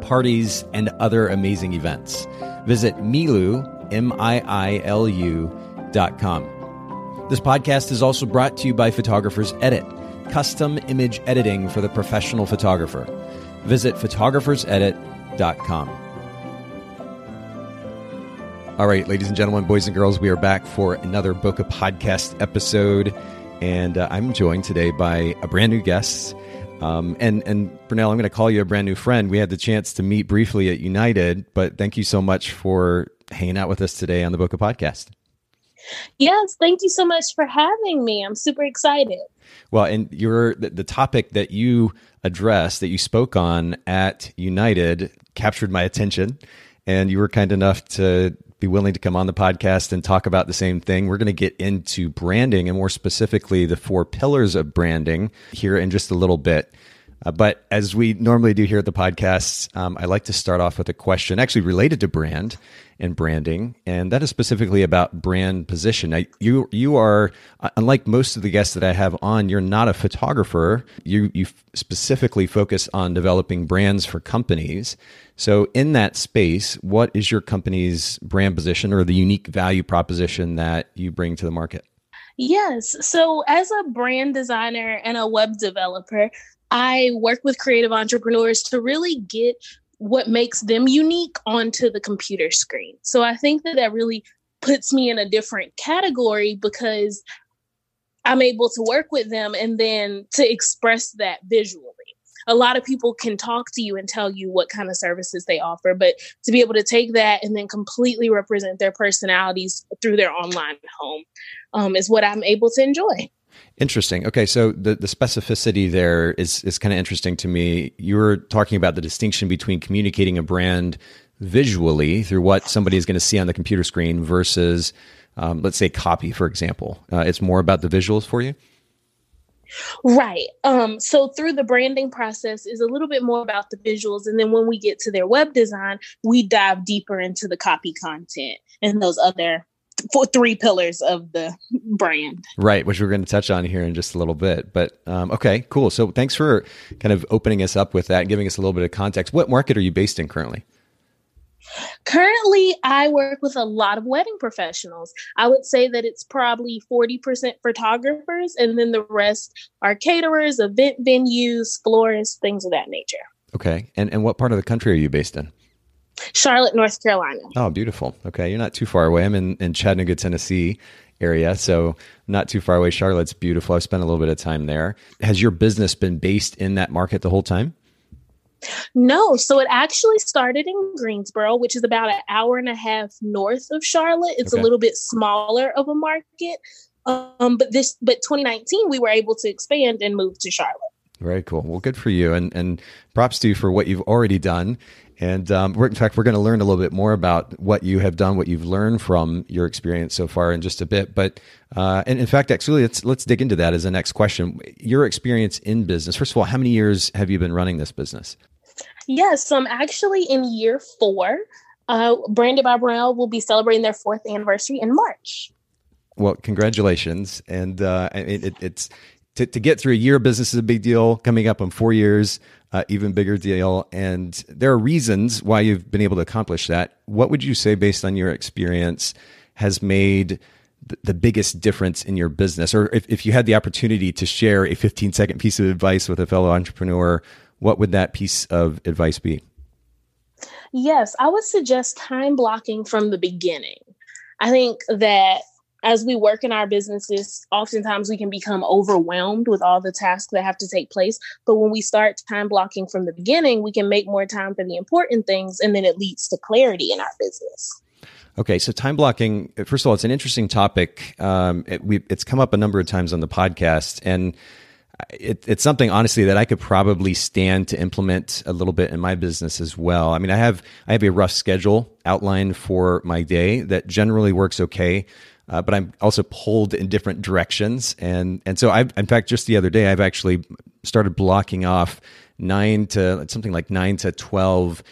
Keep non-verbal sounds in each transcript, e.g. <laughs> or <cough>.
parties, and other amazing events. Visit Miilu, M I I L U, dot com. This podcast is also brought to you by Photographers Edit, custom image editing for the professional photographer. Visit photographersedit.com. All right, ladies and gentlemen, boys and girls, we are back for another Bokeh podcast episode. And uh, I'm joined today by a brand new guest. Um, and and Brunelle, I'm going to call you a brand new friend. We had the chance to meet briefly at United, but thank you so much for hanging out with us today on the Bokeh Podcast. Yes, thank you so much for having me. I'm super excited. Well, and your the, the topic that you addressed that you spoke on at United captured my attention, and you were kind enough to be willing to come on the podcast and talk about the same thing. We're going to get into branding and more specifically the four pillars of branding here in just a little bit. Uh, but as we normally do here at the podcast, um, I like to start off with a question actually related to brand and branding, and that is specifically about brand position. Now, you you are uh, unlike most of the guests that I have on. You're not a photographer. You you specifically focus on developing brands for companies. So, in that space, what is your company's brand position or the unique value proposition that you bring to the market? Yes. So, as a brand designer and a web developer, I work with creative entrepreneurs to really get what makes them unique onto the computer screen. So I think that that really puts me in a different category because I'm able to work with them and then to express that visually. A lot of people can talk to you and tell you what kind of services they offer, but to be able to take that and then completely represent their personalities through their online home um, is what I'm able to enjoy. Interesting. Okay, so the, the specificity there is is kind of interesting to me. You were talking about the distinction between communicating a brand visually through what somebody is going to see on the computer screen versus, um, let's say, copy, for example. Uh, it's more about the visuals for you. Right. Um, so through the branding process is a little bit more about the visuals. And then when we get to their web design, we dive deeper into the copy content and those other for three pillars of the brand. Right, which we're going to touch on here in just a little bit. But um, okay, cool. So thanks for kind of opening us up with that and giving us a little bit of context. What market are you based in currently? Currently, I work with a lot of wedding professionals. I would say that it's probably 40% photographers, and then the rest are caterers, event venues, florists, things of that nature. Okay. And, and what part of the country are you based in? Charlotte, North Carolina. Oh, beautiful. Okay, you're not too far away. I'm in, in Chattanooga, Tennessee area, so not too far away. Charlotte's beautiful. I've spent a little bit of time there. Has your business been based in that market the whole time? No, so it actually started in Greensboro, which is about an hour and a half north of Charlotte. It's okay. a little bit smaller of a market. Um, but this but 2019 we were able to expand and move to Charlotte. Very cool. Well, good for you, and and props to you for what you've already done and um, in fact, we're going to learn a little bit more about what you have done, what you've learned from your experience so far in just a bit. But uh, and in fact, actually, let's let's dig into that as the next question. Your experience in business. First of all, how many years have you been running this business? Yes, so I'm actually in year four. Uh, Branded by Brunelle will be celebrating their fourth anniversary in March. Well, congratulations! And uh, it, it, it's to, to get through a year of business is a big deal. Coming up on four years, uh, even bigger deal. And there are reasons why you've been able to accomplish that. What would you say, based on your experience, has made the biggest difference in your business? Or if, if you had the opportunity to share a 15 second piece of advice with a fellow entrepreneur, what would that piece of advice be? Yes, I would suggest time blocking from the beginning. I think that as we work in our businesses, oftentimes we can become overwhelmed with all the tasks that have to take place. But when we start time blocking from the beginning, we can make more time for the important things, and then it leads to clarity in our business. Okay, so time blocking. First of all, it's an interesting topic. Um, it, we, it's come up a number of times on the podcast, and it, it's something honestly that I could probably stand to implement a little bit in my business as well. I mean, I have I have a rough schedule outlined for my day that generally works okay. Uh, but I'm also pulled in different directions, and and so I've in fact just the other day I've actually started blocking off nine to something like nine to twelve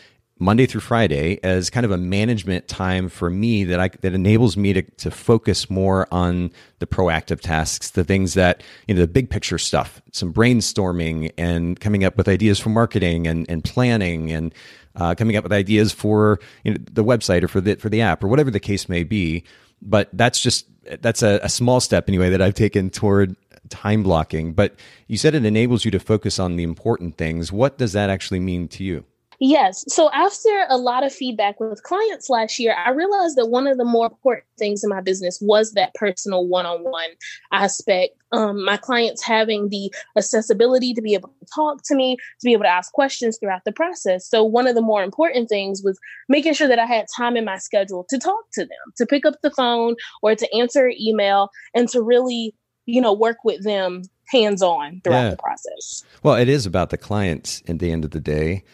Monday through Friday as kind of a management time for me that I that enables me to to focus more on the proactive tasks, the things that you know the big picture stuff, some brainstorming and coming up with ideas for marketing and and planning and uh, coming up with ideas for you know, the website or for the for the app or whatever the case may be. But that's just that's a, a small step anyway that I've taken toward time blocking. But you said it enables you to focus on the important things. What does that actually mean to you? Yes. So after a lot of feedback with clients last year, I realized that one of the more important things in my business was that personal one-on-one aspect. Um, my clients having the accessibility to be able to talk to me, to be able to ask questions throughout the process. So one of the more important things was making sure that I had time in my schedule to talk to them, to pick up the phone or to answer email and to really, you know, work with them hands on throughout yeah. the process. Well, it is about the clients at the end of the day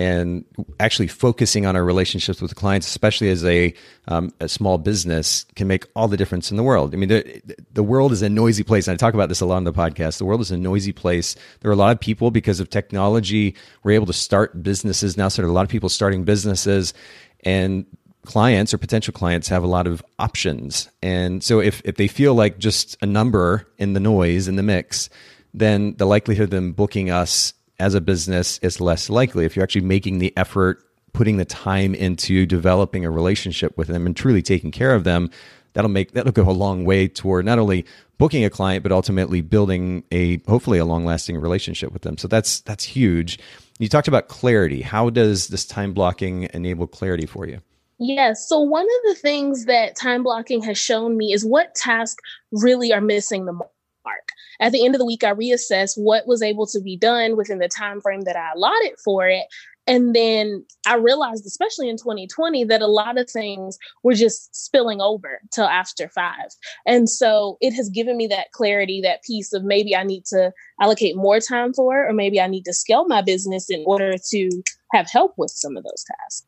and actually focusing on our relationships with clients, especially as a, um, a small business, can make all the difference in the world. I mean, the, the world is a noisy place. And I talk about this a lot on the podcast. The world is a noisy place. There are a lot of people because of technology. We're able to start businesses now. So there are a lot of people starting businesses and clients or potential clients have a lot of options. And so if, if they feel like just a number in the noise, in the mix, then the likelihood of them booking us as a business is less likely. If you're actually making the effort, putting the time into developing a relationship with them and truly taking care of them, that'll make that'll go a long way toward not only booking a client but ultimately building a hopefully a long-lasting relationship with them. So that's that's huge. You talked about clarity. How does this time blocking enable clarity for you? Yes. So one of the things that time blocking has shown me is what tasks really are missing the most At the end of the week, I reassess what was able to be done within the time frame that I allotted for it. And then I realized, especially in 2020, that a lot of things were just spilling over till after five. And so it has given me that clarity, that piece of maybe I need to allocate more time for it, or maybe I need to scale my business in order to have help with some of those tasks.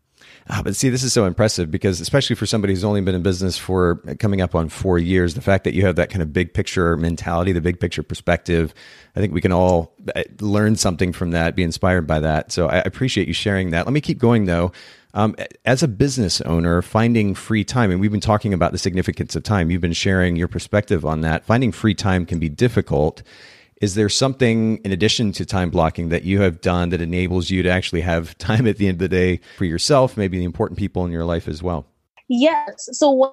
Ah, but see, this is so impressive because, especially for somebody who's only been in business for coming up on four years, the fact that you have that kind of big picture mentality, the big picture perspective, I think we can all uh, learn something from that, be inspired by that. So I appreciate you sharing that. Let me keep going though. Um, as a business owner, finding free time, and we've been talking about the significance of time. You've been sharing your perspective on that. Finding free time can be difficult. Is there something in addition to time blocking that you have done that enables you to actually have <laughs> time at the end of the day for yourself, maybe the important people in your life as well? Yes. So one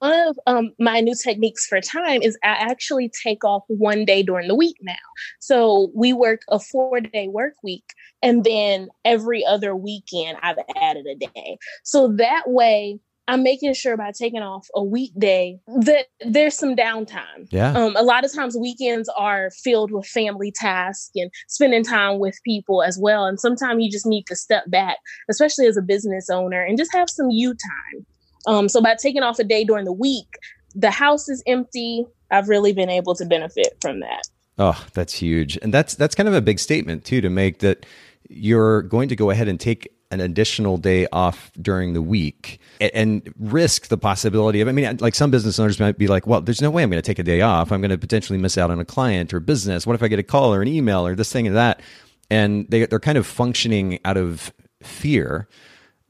of um, my new techniques for time is I actually take off one day during the week now. So we work a four day work week, and then every other weekend I've added a day. So that way I'm making sure by taking off a weekday that there's some downtime. Yeah. Um, a lot of times weekends are filled with family tasks and spending time with people as well. And sometimes you just need to step back, especially as a business owner, and just have some you time. Um, so by taking off a day during the week, the house is empty. I've really been able to benefit from that. Oh, that's huge. And that's that's kind of a big statement too to make that you're going to go ahead and take an additional day off during the week and risk the possibility of, I mean, like some business owners might be like, well, there's no way I'm going to take a day off. I'm going to potentially miss out on a client or business. What if I get a call or an email or this thing or that? And they, they're kind of functioning out of fear.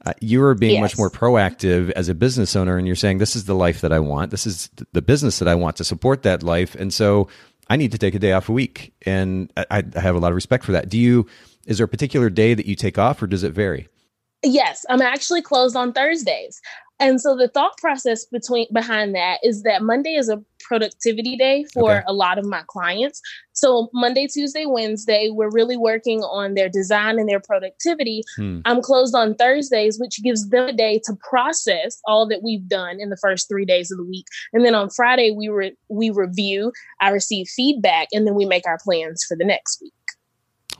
Uh, you're being yes. much more proactive as a business owner and you're saying, this is the life that I want. This is the business that I want to support that life. And so I need to take a day off a week. And I, I have a lot of respect for that. Do you, is there a particular day that you take off or does it vary? Yes, I'm actually closed on Thursdays. And so the thought process between behind that is that Monday is a productivity day for okay. a lot of my clients. So Monday, Tuesday, Wednesday, we're really working on their design and their productivity. Hmm. I'm closed on Thursdays, which gives them a day to process all that we've done in the first three days of the week. And then on Friday, we re- we review, I receive feedback, and then we make our plans for the next week.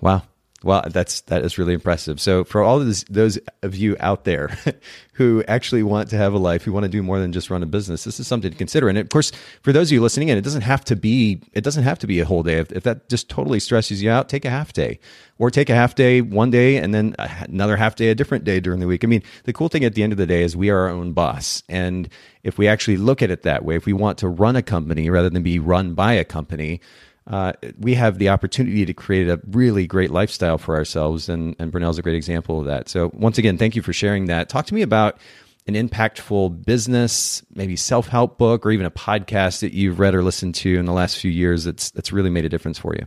Wow. Well, that's that is really impressive. So, for all of this, those of you out there <laughs> who actually want to have a life, who want to do more than just run a business, this is something to consider. And of course, for those of you listening in, it doesn't have to be it doesn't have to be a whole day. If, if that just totally stresses you out, take a half day, or take a half day one day and then another half day a different day during the week. I mean, the cool thing at the end of the day is we are our own boss, and if we actually look at it that way, if we want to run a company rather than be run by a company uh, we have the opportunity to create a really great lifestyle for ourselves. And, and Brunelle's a great example of that. So, once again, thank you for sharing that. Talk to me about an impactful business, maybe self help book, or even a podcast that you've read or listened to in the last few years that's, that's really made a difference for you.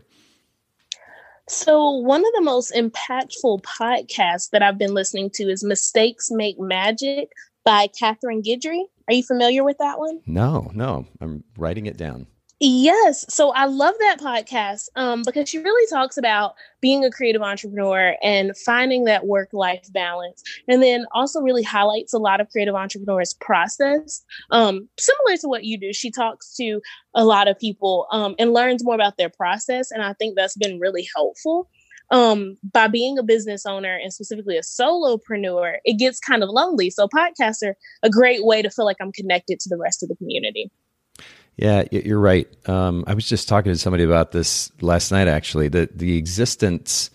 So, one of the most impactful podcasts that I've been listening to is Mistakes Make Magic by Katherine Guidry. Are you familiar with that one? No, no. I'm writing it down. Yes. So I love that podcast um, because she really talks about being a creative entrepreneur and finding that work life balance. And then also really highlights a lot of creative entrepreneurs' process. Um, similar to what you do, she talks to a lot of people um, and learns more about their process. And I think that's been really helpful. Um, by being a business owner and specifically a solopreneur, it gets kind of lonely. So podcasts are a great way to feel like I'm connected to the rest of the community. Yeah, you're right. Um, I was just talking to somebody about this last night. Actually, the the existence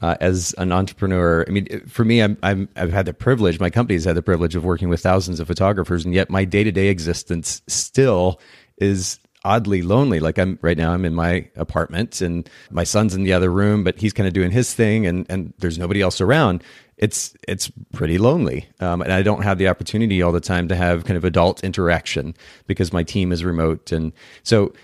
uh, as an entrepreneur. I mean, for me, I'm, I'm I've had the privilege. My company's had the privilege of working with thousands of photographers, and yet my day to day existence still is oddly lonely. Like I'm right now, I'm in my apartment, and my son's in the other room, but he's kind of doing his thing, and and there's nobody else around. It's it's pretty lonely, um, and I don't have the opportunity all the time to have kind of adult interaction because my team is remote, and so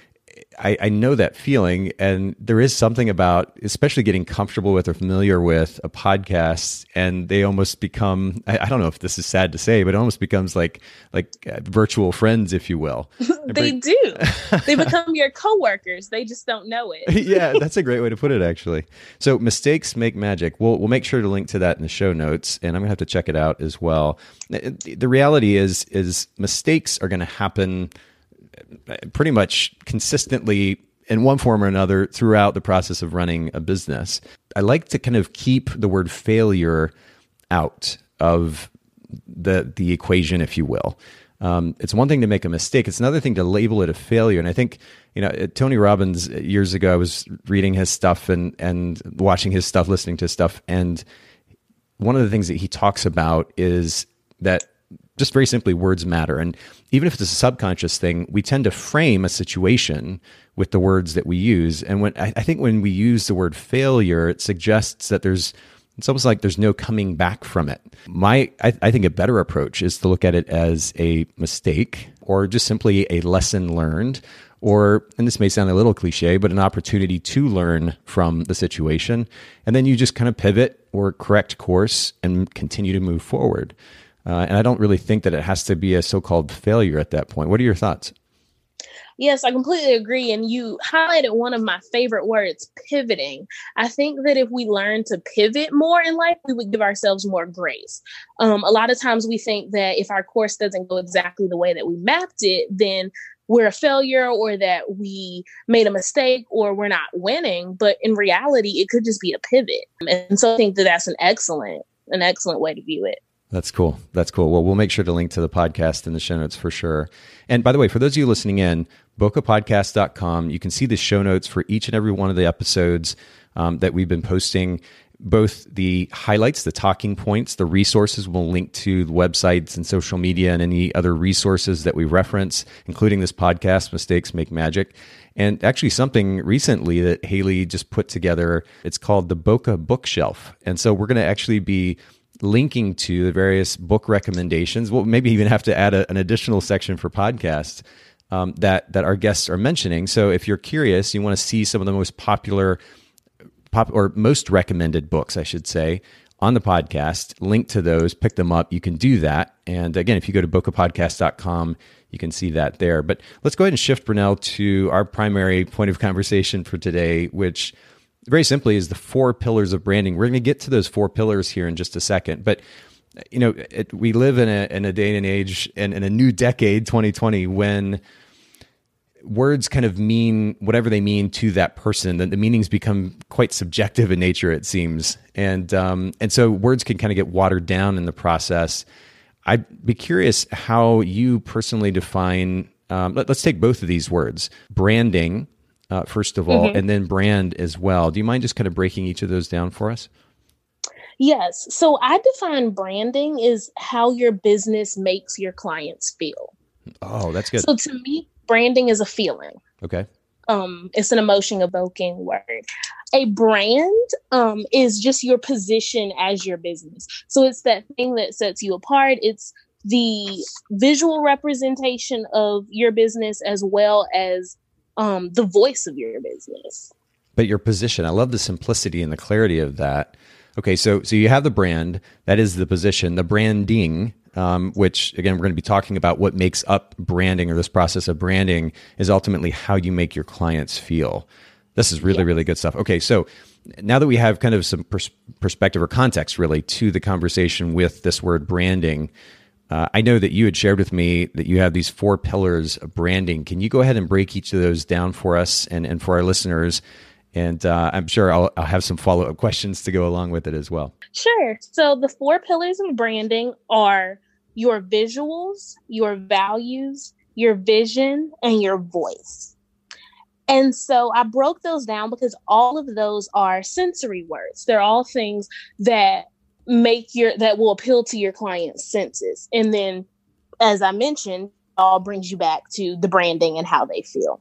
I, I, know that feeling, and there is something about, especially getting comfortable with or familiar with a podcast, and they almost become. I, I don't know if this is sad to say, but it almost becomes like like uh, virtual friends, if you will. <laughs> they do. <laughs> they become your coworkers. They just don't know it. <laughs> yeah, that's a great way to put it, actually. So mistakes make magic. We'll we'll make sure to link to that in the show notes, and I'm gonna have to check it out as well. The reality is is mistakes are going to happen pretty much consistently in one form or another throughout the process of running a business. I like to kind of keep the word failure out of the the equation, if you will. Um, it's one thing to make a mistake; it's another thing to label it a failure. And I think you know Tony Robbins years ago. I was reading his stuff and and watching his stuff, listening to his stuff, and one of the things that he talks about is that just very simply, words matter. And even if it's a subconscious thing, we tend to frame a situation with the words that we use. And when I, think when we use the word failure, it suggests that there's it's almost like there's no coming back from it. My, I, I, think a better approach is to look at it as a mistake or just simply a lesson learned, or, and this may sound a little cliche, but an opportunity to learn from the situation. And then you just kind of pivot or correct course and continue to move forward. Uh, and I don't really think that it has to be a so called failure at that point. What are your thoughts? Yes, I completely agree. And you highlighted one of my favorite words, pivoting. I think that if we learn to pivot more in life, we would give ourselves more grace. Um, a lot of times we think that if our course doesn't go exactly the way that we mapped it, then we're a failure or that we made a mistake or we're not winning. But in reality, it could just be a pivot. And so I think that that's an excellent, an excellent way to view it. That's cool. That's cool. Well, we'll make sure to link to the podcast in the show notes for sure. And by the way, for those of you listening in, bokehpodcast.com, you can see the show notes for each and every one of the episodes um, that we've been posting. Both the highlights, the talking points, the resources We'll link to the websites and social media and any other resources that we reference, including this podcast, Mistakes Make Magic. And actually, something recently that Haley just put together, it's called the Bokeh Bookshelf. And so we're going to actually be linking to the various book recommendations. We'll maybe even have to add a, an additional section for podcasts um, that that our guests are mentioning. So if you're curious, you want to see some of the most popular, pop or most recommended books, I should say, on the podcast. Link to those, pick them up. You can do that. And again, if you go to bokehpodcast.com, you can see that there. But let's go ahead and shift Brunelle to our primary point of conversation for today, which very simply is the four pillars of branding. We're going to get to those four pillars here in just a second, but you know, it, we live in a in a day and age and in a new decade, 2020, when words kind of mean whatever they mean to that person. The, the meanings become quite subjective in nature, it seems, and um, and so words can kind of get watered down in the process. I'd be curious how you personally define. Um, let, us take both of these words: branding, uh, first of all, mm-hmm. and then brand as well. Do you mind just kind of breaking each of those down for us? Yes. So I define branding is how your business makes your clients feel. Oh, that's good. So to me, branding is a feeling. Okay. Um, it's an emotion evoking word. A brand um, is just your position as your business. So it's that thing that sets you apart. It's the visual representation of your business as well as um, the voice of your business. But your position, I love the simplicity and the clarity of that. Okay, so so you have the brand that is the position. The branding um, which again, we're going to be talking about what makes up branding or this process of branding is ultimately how you make your clients feel. This is really, really good stuff. Okay, so now that we have kind of some pers- perspective or context really to the conversation with this word branding, uh, I know that you had shared with me that you have these four pillars of branding. Can you go ahead and break each of those down for us and, and for our listeners? And uh, I'm sure I'll, I'll have some follow up questions to go along with it as well. Sure. So the four pillars of branding are your visuals, your values, your vision, and your voice. And so I broke those down because all of those are sensory words. They're all things that make your that will appeal to your client's senses. And then as I mentioned, all brings you back to the branding and how they feel.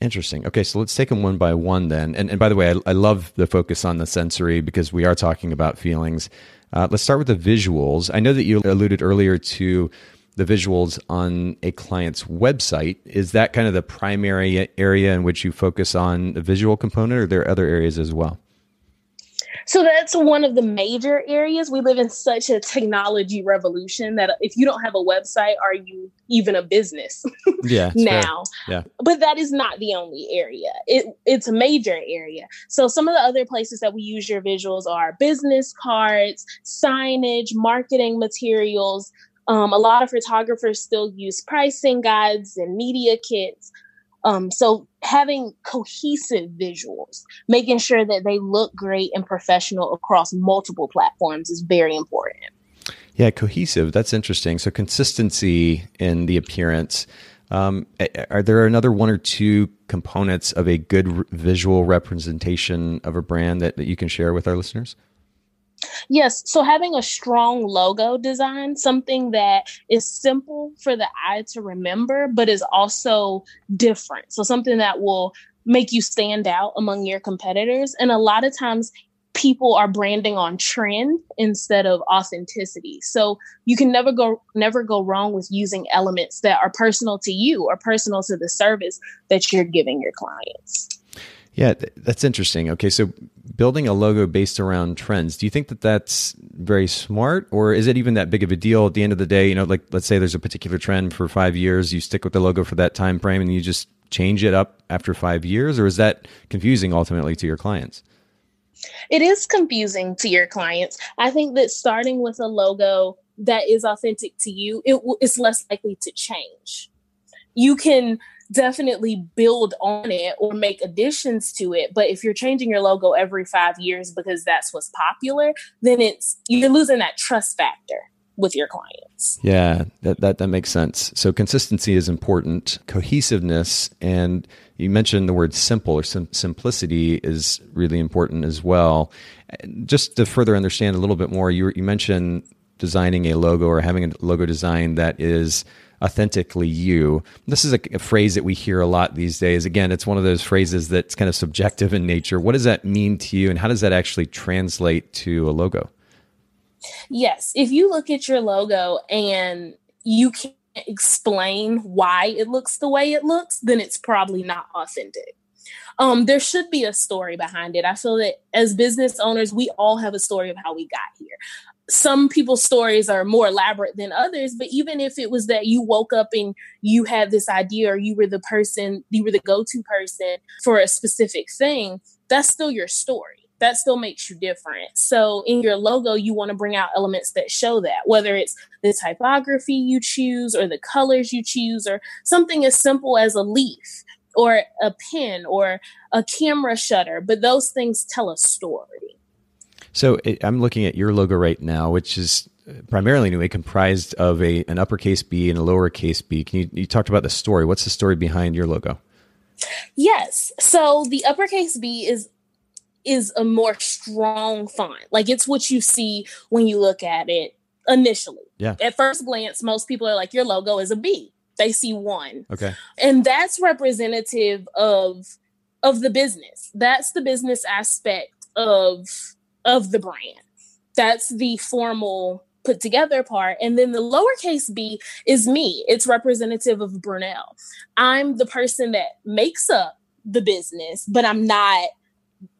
Interesting. Okay, so let's take them one by one then. And, and by the way, I, I love the focus on the sensory because we are talking about feelings. Uh, let's start with the visuals. I know that you alluded earlier to the visuals on a client's website. Is that kind of the primary area in which you focus on the visual component, or are there other areas as well? So that's one of the major areas. We live in such a technology revolution that if you don't have a website, are you even a business? <laughs> Yeah. now. Fair. Yeah. But that is not the only area. It it's a major area. So some of the other places that we use your visuals are business cards, signage, marketing materials. Um, a lot of photographers still use pricing guides and media kits. Um, so having cohesive visuals, making sure that they look great and professional across multiple platforms is very important. Yeah, cohesive. That's interesting. So consistency in the appearance. Um, are there another one or two components of a good visual representation of a brand that, that you can share with our listeners? Yes. So having a strong logo design, something that is simple for the eye to remember, but is also different. So something that will make you stand out among your competitors. And a lot of times people are branding on trend instead of authenticity. So you can never go never go wrong with using elements that are personal to you or personal to the service that you're giving your clients. Yeah, that's interesting. Okay, so building a logo based around trends, do you think that that's very smart or is it even that big of a deal at the end of the day, you know, like let's say there's a particular trend for 5 years, you stick with the logo for that time frame and you just change it up after 5 years or is that confusing ultimately to your clients? It is confusing to your clients. I think that starting with a logo that is authentic to you, it it's less likely to change. You can definitely build on it or make additions to it. But if you're changing your logo every five years because that's what's popular, then it's you're losing that trust factor with your clients. Yeah, that, that, that makes sense. So consistency is important. Cohesiveness and you mentioned the word simple or sim- simplicity is really important as well. Just to further understand a little bit more, you, you mentioned designing a logo or having a logo design that is authentically you. This is a, a, phrase that we hear a lot these days. Again, it's one of those phrases that's kind of subjective in nature. What does that mean to you, and how does that actually translate to a logo? Yes, if you look at your logo and you can't explain why it looks the way it looks, then it's probably not authentic. Um, there should be a story behind it. I feel that as business owners, we all have a story of how we got here some people's stories are more elaborate than others but even if it was that you woke up and you had this idea or you were the person you were the go-to person for a specific thing that's still your story that still makes you different. So in your logo, you want to bring out elements that show that, whether it's the typography you choose or the colors you choose or something as simple as a leaf or a pen or a camera shutter, but those things tell a story. So it, I'm looking at your logo right now, which is uh, primarily anyway comprised of a an uppercase B and a lowercase b. Can you you talked about the story? What's the story behind your logo? Yes. So the uppercase B is is a more strong font. Like it's what you see when you look at it initially. Yeah. At first glance, most people are like, your logo is a B. They see one. Okay. And that's representative of of the business. That's the business aspect of of the brand. That's the formal put together part. And then the lowercase b is me. It's representative of Brunelle. I'm the person that makes up the business, but I'm not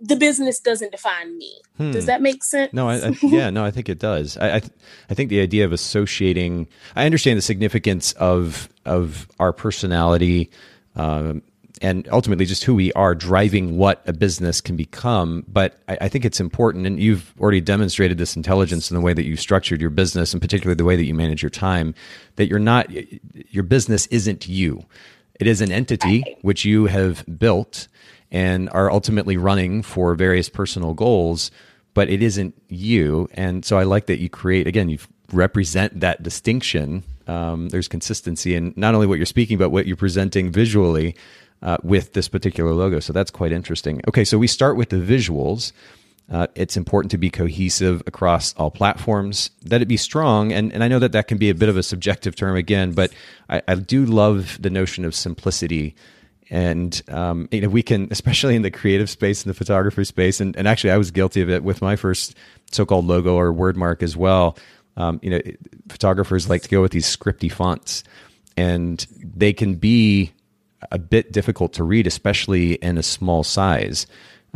the business doesn't define me. Hmm. Does that make sense? No, I, I, yeah, no, I think it does. I, I, th- I, think the idea of associating. I understand the significance of of our personality, um, and ultimately just who we are, driving what a business can become. But I, I think it's important, and you've already demonstrated this intelligence in the way that you structured your business, and particularly the way that you manage your time. That you're not your business isn't you. It is an entity which you have built and are ultimately running for various personal goals, but it isn't you. And so I like that you create, again, you represent that distinction. Um, there's consistency in not only what you're speaking, but what you're presenting visually uh, with this particular logo. So that's quite interesting. Okay, so we start with the visuals. Uh, it's important to be cohesive across all platforms, that it be strong. And, and I know that that can be a bit of a subjective term again, but I, I do love the notion of simplicity and um, you know we can especially in the creative space in the photography space and, and actually i was guilty of it with my first so-called logo or word mark as well um, you know photographers like to go with these scripty fonts and they can be a bit difficult to read especially in a small size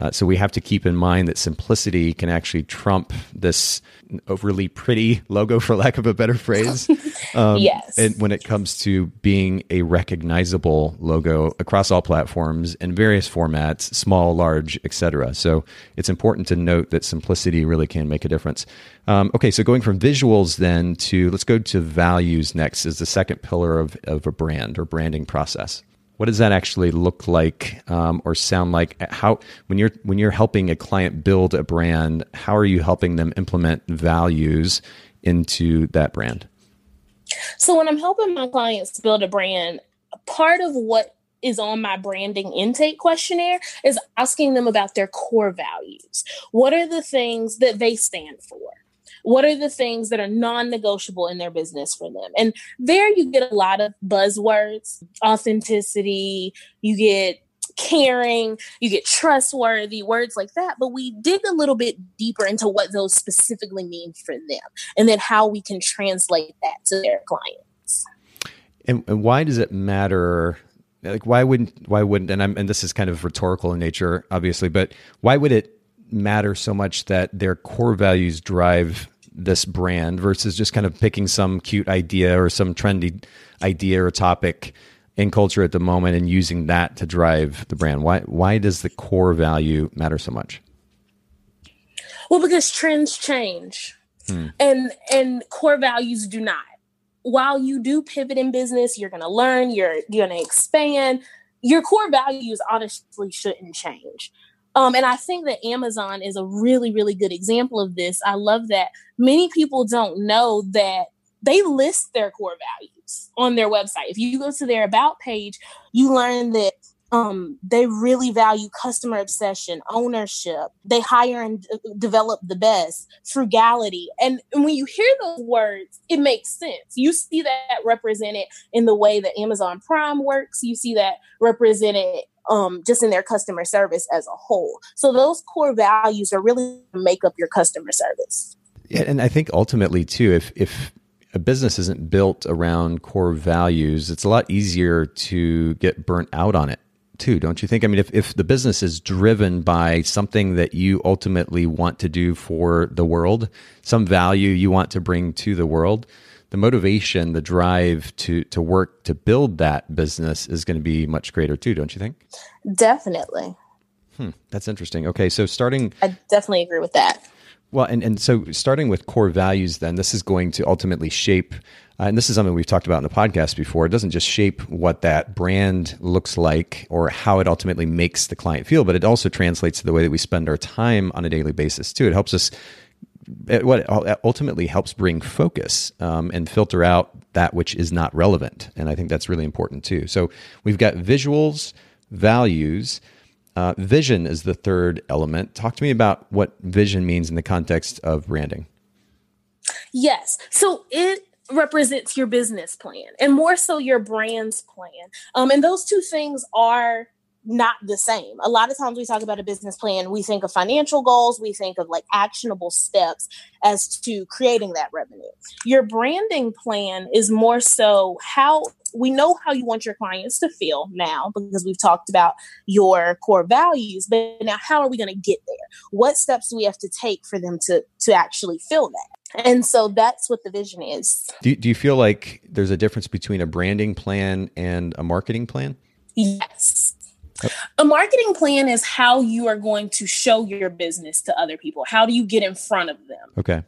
uh, so we have to keep in mind that simplicity can actually trump this overly pretty logo, <laughs> for lack of a better phrase. <laughs> Um, yes. And when it comes to being a recognizable logo across all platforms in various formats, small, large, etc. So it's important to note that simplicity really can make a difference. Um, okay, so going from visuals then to let's go to values next is the second pillar of, of a brand or branding process what does that actually look like um, or sound like? How when you're when you're helping a client build a brand how are you helping them implement values into that brand? So when i'm helping my clients build a brand part of what is on my branding intake questionnaire is asking them about their core values. What are the things that they stand for what are the things that are non-negotiable in their business for them and there you get a lot of buzzwords authenticity you get caring, you get trustworthy, words like that. But we dig a little bit deeper into what those specifically mean for them and then how we can translate that to their clients. And, and why does it matter? Like why wouldn't why wouldn't and I'm and this is kind of rhetorical in nature, obviously, but why would it matter so much that their core values drive this brand versus just kind of picking some cute idea or some trendy idea or topic in culture at the moment and using that to drive the brand? Why why does the core value matter so much? Well, because trends change. Hmm. And and core values do not. While you do pivot in business, you're going to learn, you're, you're going to expand. Your core values honestly shouldn't change. Um, and I think that Amazon is a really, really good example of this. I love that many people don't know that they list their core values on their website. If you go to their about page, you learn that um, they really value customer obsession, ownership. They hire and d- develop the best, frugality. And, and when you hear those words, it makes sense. You see that represented in the way that Amazon Prime works. You see that represented um, just in their customer service as a whole. So those core values are really make up your customer service. Yeah, and I think ultimately too, if if a business isn't built around core values, it's a lot easier to get burnt out on it too, don't you think? I mean, if, if the business is driven by something that you ultimately want to do for the world, some value you want to bring to the world, the motivation, the drive to to work to build that business is going to be much greater too, don't you think? Definitely. Hmm, that's interesting. Okay, so starting, I definitely agree with that. Well, and, and so starting with core values, then this is going to ultimately shape, uh, and this is something we've talked about in the podcast before. It doesn't just shape what that brand looks like or how it ultimately makes the client feel, but it also translates to the way that we spend our time on a daily basis too. It helps us, what ultimately helps bring focus um, and filter out that which is not relevant. And I think that's really important too. So we've got visuals, values, uh, vision is the third element. Talk to me about what vision means in the context of branding. Yes. So it represents your business plan and more so your brand's plan. Um, and those two things are not the same. A lot of times we talk about a business plan, we think of financial goals, we think of like actionable steps as to creating that revenue. Your branding plan is more so how we know how you want your clients to feel now because we've talked about your core values, but now how are we going to get there? What steps do we have to take for them to to actually feel that? And so that's what the vision is. Do, do you feel like there's a difference between a branding plan and a marketing plan? Yes. A marketing plan is how you are going to show your business to other people. How do you get in front of them? Okay.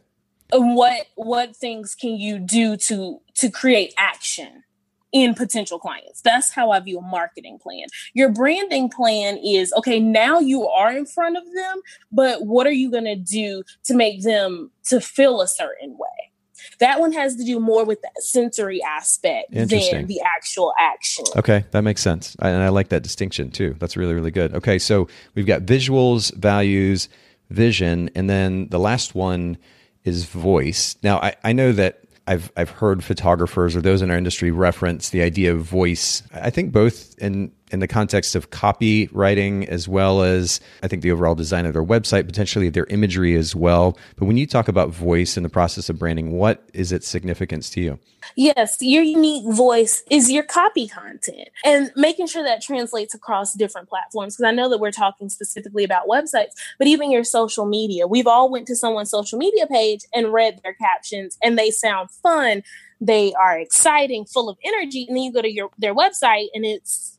Uh, what what things can you do to to create action in potential clients? That's how I view a marketing plan. Your branding plan is okay, now you are in front of them, but what are you going to do to make them to feel a certain way? That one has to do more with the sensory aspect than the actual action. Okay, that makes sense. And I like that distinction too. That's really, really good. Okay, so we've got visuals, values, vision, and then the last one is voice. Now, I, I know that I've I've heard photographers or those in our industry reference the idea of voice. I think both in in the context of copywriting as well as I think the overall design of their website, potentially their imagery as well. But when you talk about voice in the process of branding, what is its significance to you? Yes, your unique voice is your copy content and making sure that translates across different platforms. Because I know that we're talking specifically about websites, but even your social media. We've all went to someone's social media page and read their captions and they sound fun. They are exciting, full of energy. And then you go to your their website and it's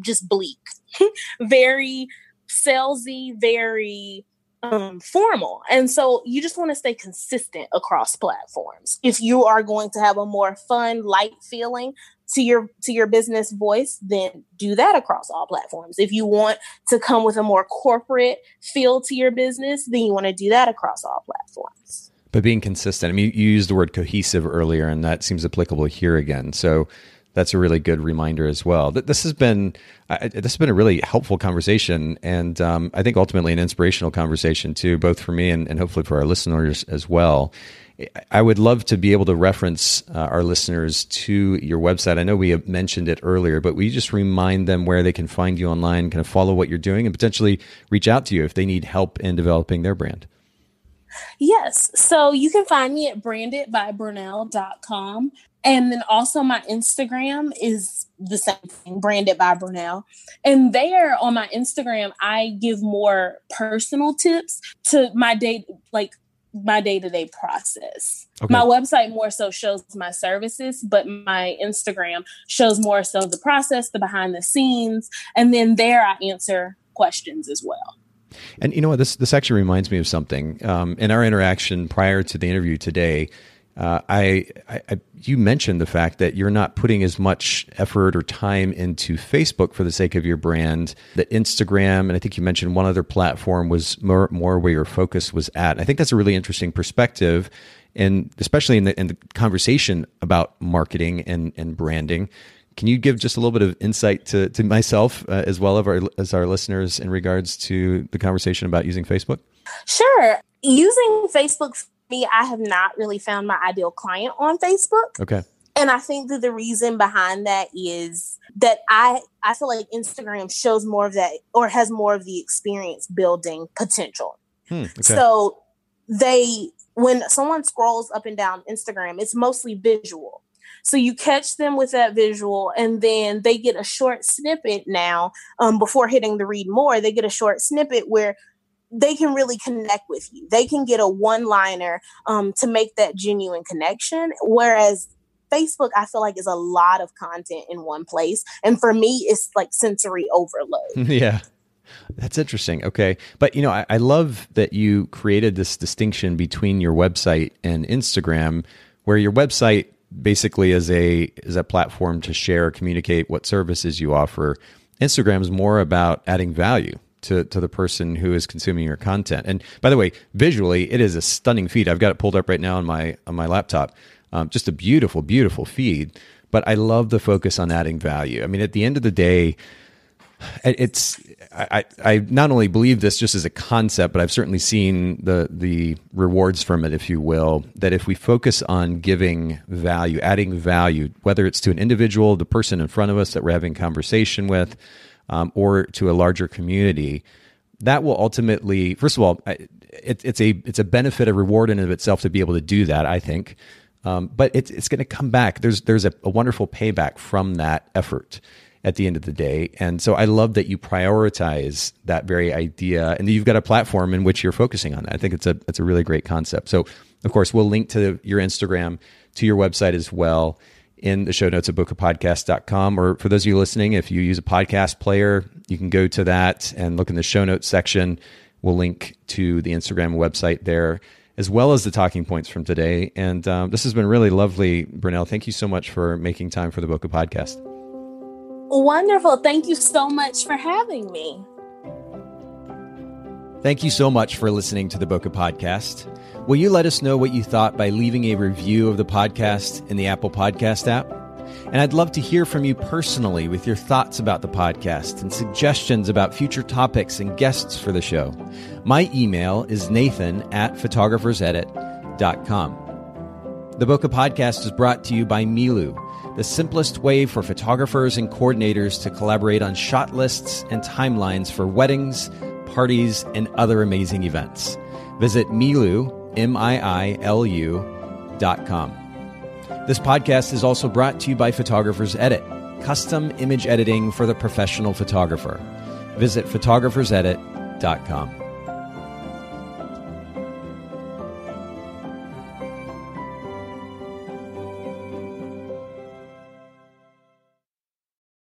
just bleak, <laughs> very salesy, very um, formal. And so you just want to stay consistent across platforms. If you are going to have a more fun, light feeling to your to your business voice, then do that across all platforms. If you want to come with a more corporate feel to your business, then you want to do that across all platforms. But being consistent, I mean, you used the word cohesive earlier, and that seems applicable here again. So that's a really good reminder as well. This has been this has been a really helpful conversation, and um, I think ultimately an inspirational conversation too, both for me and, and, hopefully for our listeners as well. I would love to be able to reference uh, our listeners to your website. I know we mentioned it earlier, but we just remind them where they can find you online, kind of follow what you're doing, and potentially reach out to you if they need help in developing their brand. Yes. So you can find me at brandedbybrunelle.com. And then also my Instagram is the same thing, branded by Brunelle. And there on my Instagram, I give more personal tips to my day, like my day to day process. Okay. My website more so shows my services, but my Instagram shows more so the process, the behind the scenes. And then there I answer questions as well. And you know what? This this actually reminds me of something. Um, in our interaction prior to the interview today, uh, I, I, you mentioned the fact that you're not putting as much effort or time into Facebook for the sake of your brand. That Instagram and I think you mentioned one other platform was more more where your focus was at. I think that's a really interesting perspective, and especially in the in the conversation about marketing and and branding. Can you give just a little bit of insight to, to myself uh, as well as our, as our listeners in regards to the conversation about using Facebook? Sure. Using Facebook me, I have not really found my ideal client on Facebook. Okay. And I think that the reason behind that is that I I feel like Instagram shows more of that or has more of the experience building potential. Hmm, okay. So they when someone scrolls up and down Instagram, it's mostly visual. So you catch them with that visual, and then they get a short snippet now um, before hitting the read more. They get a short snippet where they can really connect with you. They can get a one liner um, to make that genuine connection. Whereas Facebook, I feel like is a lot of content in one place. And for me, it's like sensory overload. <laughs> yeah. That's interesting. Okay. But, you know, I, I, love that you created this distinction between your website and Instagram, where your website basically is a is a platform to share, communicate what services you offer. Instagram is more about adding value to, to the person who is consuming your content. And by the way, visually, it is a stunning feed. I've got it pulled up right now on my on my laptop. Um, just a beautiful, beautiful feed. But I love the focus on adding value. I mean, at the end of the day, it's I, I not only believe this just as a concept, but I've certainly seen the the rewards from it, if you will. That if we focus on giving value, adding value, whether it's to an individual, the person in front of us that we're having conversation with, um, or to a larger community, that will ultimately, first of all, it, it's a it's a benefit, a reward in of itself to be able to do that. I think. Um, but it's it's going to come back. There's there's a, a wonderful payback from that effort at the end of the day. And so I love that you prioritize that very idea and you've got a platform in which you're focusing on that. I think it's a it's a really great concept. So of course we'll link to your Instagram to your website as well in the show notes at bokehpodcast.com or for those of you listening if you use a podcast player you can go to that and look in the show notes section. We'll link to the instagram website there as well as the talking points from today. And um, this has been really lovely brunelle thank you so much for making time for the bokeh podcast. Wonderful. Thank you so much for having me. Thank you so much for listening to the Bokeh Podcast. Will you let us know what you thought by leaving a review of the podcast in the Apple Podcast app? And I'd love to hear from you personally with your thoughts about the podcast and suggestions about future topics and guests for the show. My email is nathan at photographersedit.com. The Bokeh Podcast is brought to you by Miilu, the simplest way for photographers and coordinators to collaborate on shot lists and timelines for weddings, parties, and other amazing events. Visit Miilu, M-I-I-L-U dot com. This podcast is also brought to you by Photographers Edit, custom image editing for the professional photographer. Visit photographersedit.com.